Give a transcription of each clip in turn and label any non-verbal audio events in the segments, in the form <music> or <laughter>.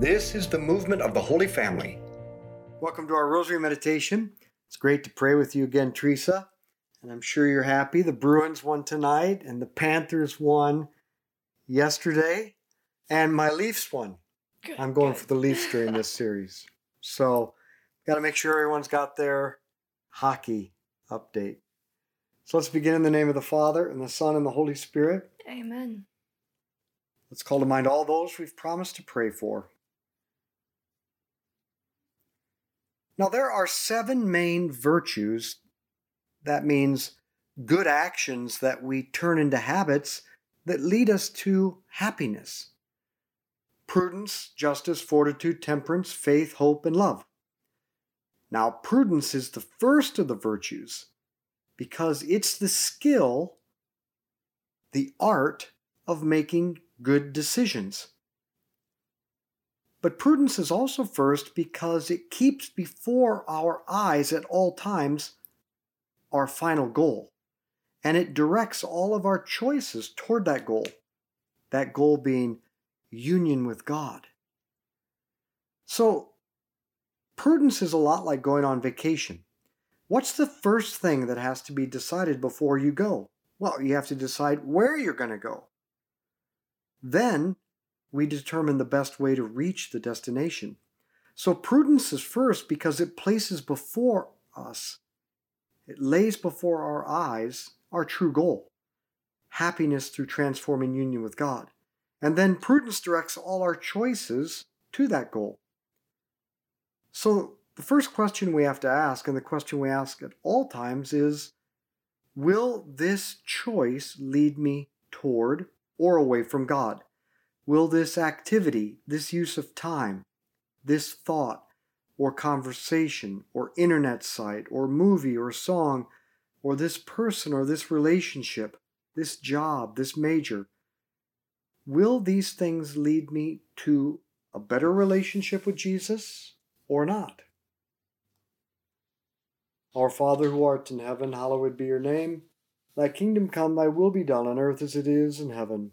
This is the movement of the Holy Family. Welcome to our Rosary Meditation. It's great to pray with you again, Teresa. And I'm sure you're happy. The Bruins won tonight, and the Panthers won yesterday, and my Leafs won. Good, I'm going good. for the Leafs during this <laughs> series. So, got to make sure everyone's got their hockey update. So, let's begin in the name of the Father, and the Son, and the Holy Spirit. Amen. Let's call to mind all those we've promised to pray for. Now, there are seven main virtues. That means good actions that we turn into habits that lead us to happiness prudence, justice, fortitude, temperance, faith, hope, and love. Now, prudence is the first of the virtues because it's the skill, the art of making good decisions. But prudence is also first because it keeps before our eyes at all times our final goal, and it directs all of our choices toward that goal, that goal being union with God. So, prudence is a lot like going on vacation. What's the first thing that has to be decided before you go? Well, you have to decide where you're going to go. Then we determine the best way to reach the destination. So prudence is first because it places before us, it lays before our eyes our true goal happiness through transforming union with God. And then prudence directs all our choices to that goal. So the first question we have to ask, and the question we ask at all times, is Will this choice lead me toward or away from God? Will this activity, this use of time, this thought, or conversation, or internet site, or movie, or song, or this person, or this relationship, this job, this major, will these things lead me to a better relationship with Jesus or not? Our Father who art in heaven, hallowed be your name. Thy kingdom come, thy will be done on earth as it is in heaven.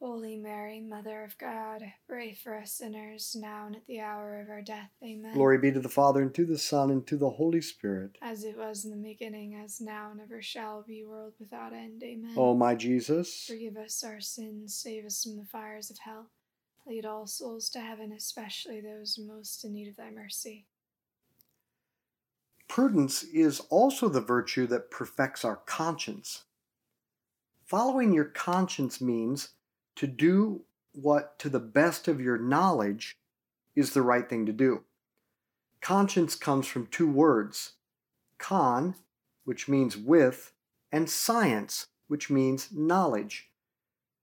Holy Mary, Mother of God, pray for us sinners, now and at the hour of our death. Amen. Glory be to the Father, and to the Son, and to the Holy Spirit. As it was in the beginning, as now, and ever shall be, world without end. Amen. O my Jesus, Forgive us our sins, save us from the fires of hell. Lead all souls to heaven, especially those most in need of thy mercy. Prudence is also the virtue that perfects our conscience. Following your conscience means to do what, to the best of your knowledge, is the right thing to do. Conscience comes from two words con, which means with, and science, which means knowledge.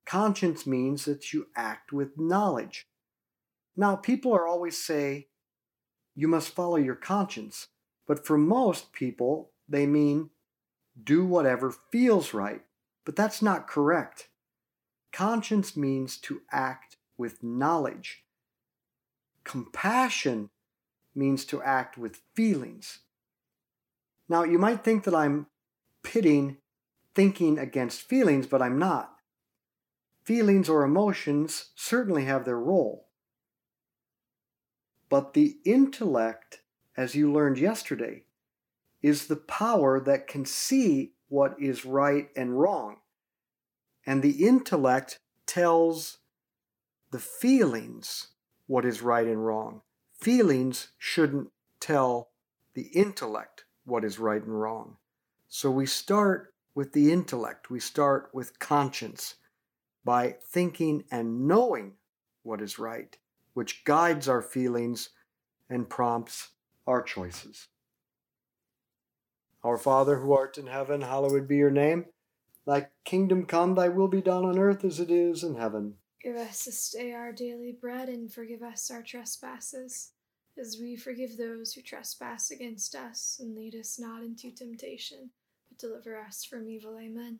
Conscience means that you act with knowledge. Now, people are always say, you must follow your conscience. But for most people, they mean do whatever feels right. But that's not correct. Conscience means to act with knowledge. Compassion means to act with feelings. Now, you might think that I'm pitting thinking against feelings, but I'm not. Feelings or emotions certainly have their role. But the intellect, as you learned yesterday, is the power that can see what is right and wrong. And the intellect tells the feelings what is right and wrong. Feelings shouldn't tell the intellect what is right and wrong. So we start with the intellect, we start with conscience by thinking and knowing what is right, which guides our feelings and prompts our choices. Our Father who art in heaven, hallowed be your name. Thy kingdom come, thy will be done on earth as it is in heaven. Give us this day our daily bread, and forgive us our trespasses, as we forgive those who trespass against us. And lead us not into temptation, but deliver us from evil. Amen.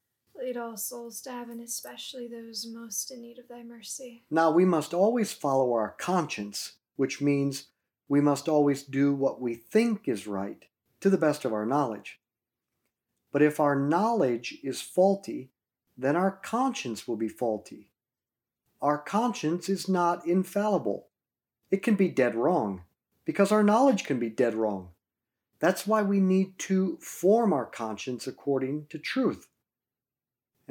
Lead all souls to heaven, especially those most in need of thy mercy. now we must always follow our conscience, which means we must always do what we think is right, to the best of our knowledge. But if our knowledge is faulty, then our conscience will be faulty. Our conscience is not infallible. It can be dead wrong, because our knowledge can be dead wrong. That's why we need to form our conscience according to truth.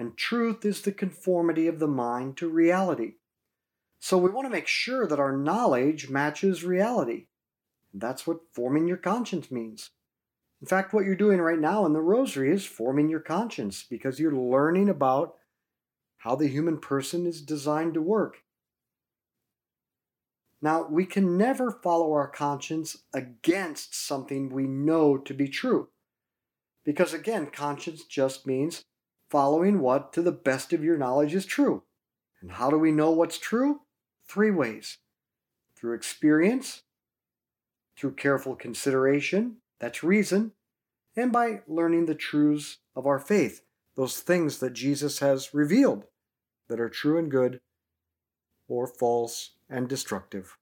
And truth is the conformity of the mind to reality. So we want to make sure that our knowledge matches reality. That's what forming your conscience means. In fact, what you're doing right now in the rosary is forming your conscience because you're learning about how the human person is designed to work. Now, we can never follow our conscience against something we know to be true. Because again, conscience just means following what, to the best of your knowledge, is true. And how do we know what's true? Three ways through experience, through careful consideration, that's reason, and by learning the truths of our faith, those things that Jesus has revealed that are true and good or false and destructive.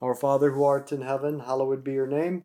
Our Father who art in heaven, hallowed be your name.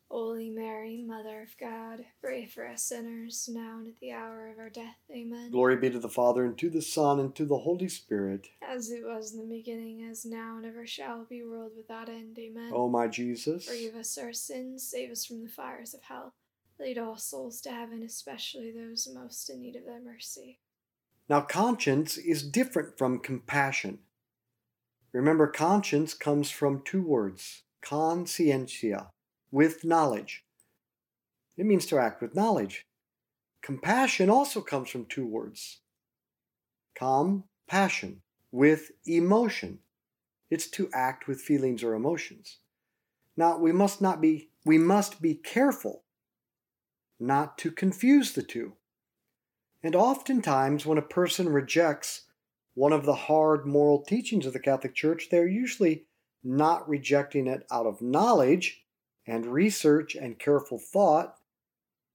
Holy Mary, Mother of God, pray for us sinners, now and at the hour of our death. Amen. Glory be to the Father, and to the Son, and to the Holy Spirit. As it was in the beginning, as now, and ever shall be, world without end. Amen. O my Jesus. Forgive us our sins, save us from the fires of hell. Lead all souls to heaven, especially those most in need of thy mercy. Now, conscience is different from compassion. Remember, conscience comes from two words conscientia, with knowledge. It means to act with knowledge. Compassion also comes from two words com, passion, with emotion. It's to act with feelings or emotions. Now, we must not be, we must be careful not to confuse the two. And oftentimes, when a person rejects one of the hard moral teachings of the Catholic Church, they're usually not rejecting it out of knowledge and research and careful thought.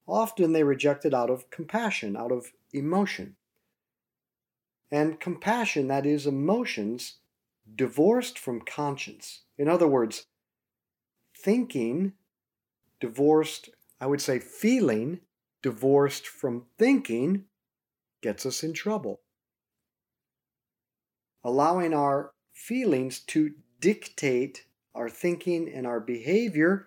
Often they reject it out of compassion, out of emotion. And compassion, that is, emotions, divorced from conscience. In other words, thinking divorced, I would say feeling divorced from thinking gets us in trouble. Allowing our feelings to dictate our thinking and our behavior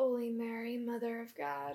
Holy Mary, Mother of God,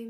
Holy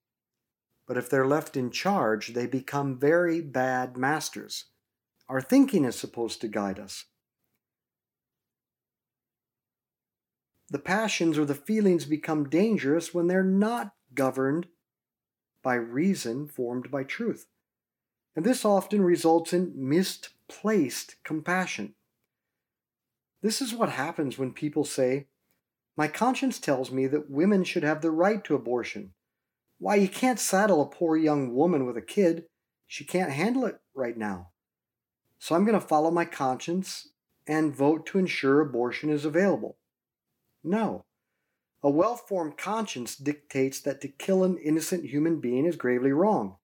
But if they're left in charge, they become very bad masters. Our thinking is supposed to guide us. The passions or the feelings become dangerous when they're not governed by reason formed by truth. And this often results in misplaced compassion. This is what happens when people say, My conscience tells me that women should have the right to abortion. Why, you can't saddle a poor young woman with a kid. She can't handle it right now. So I'm going to follow my conscience and vote to ensure abortion is available. No. A well formed conscience dictates that to kill an innocent human being is gravely wrong,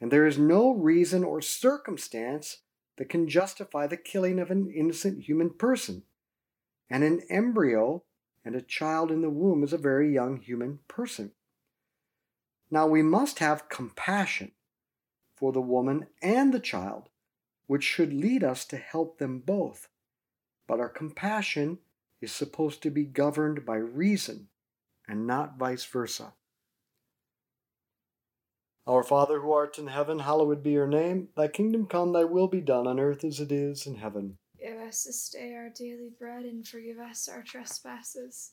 and there is no reason or circumstance that can justify the killing of an innocent human person. And an embryo and a child in the womb is a very young human person. Now we must have compassion for the woman and the child, which should lead us to help them both. But our compassion is supposed to be governed by reason and not vice versa. Our Father who art in heaven, hallowed be your name. Thy kingdom come, thy will be done on earth as it is in heaven. Give us this day our daily bread, and forgive us our trespasses,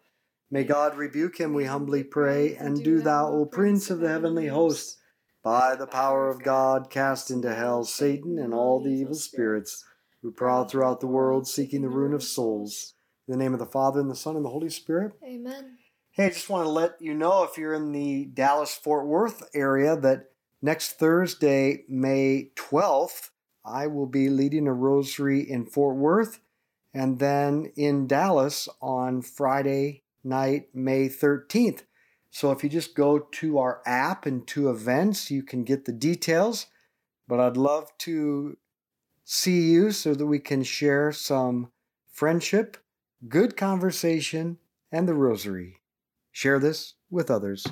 May God rebuke him, we humbly pray. And do thou, O Prince of the heavenly host, by the power of God, cast into hell Satan and all the evil spirits who prowl throughout the world seeking the ruin of souls. In the name of the Father, and the Son, and the Holy Spirit. Amen. Hey, I just want to let you know if you're in the Dallas Fort Worth area that next Thursday, May 12th, I will be leading a rosary in Fort Worth and then in Dallas on Friday night, May 13th. So if you just go to our app and to events, you can get the details. But I'd love to see you so that we can share some friendship, good conversation, and the rosary. Share this with others.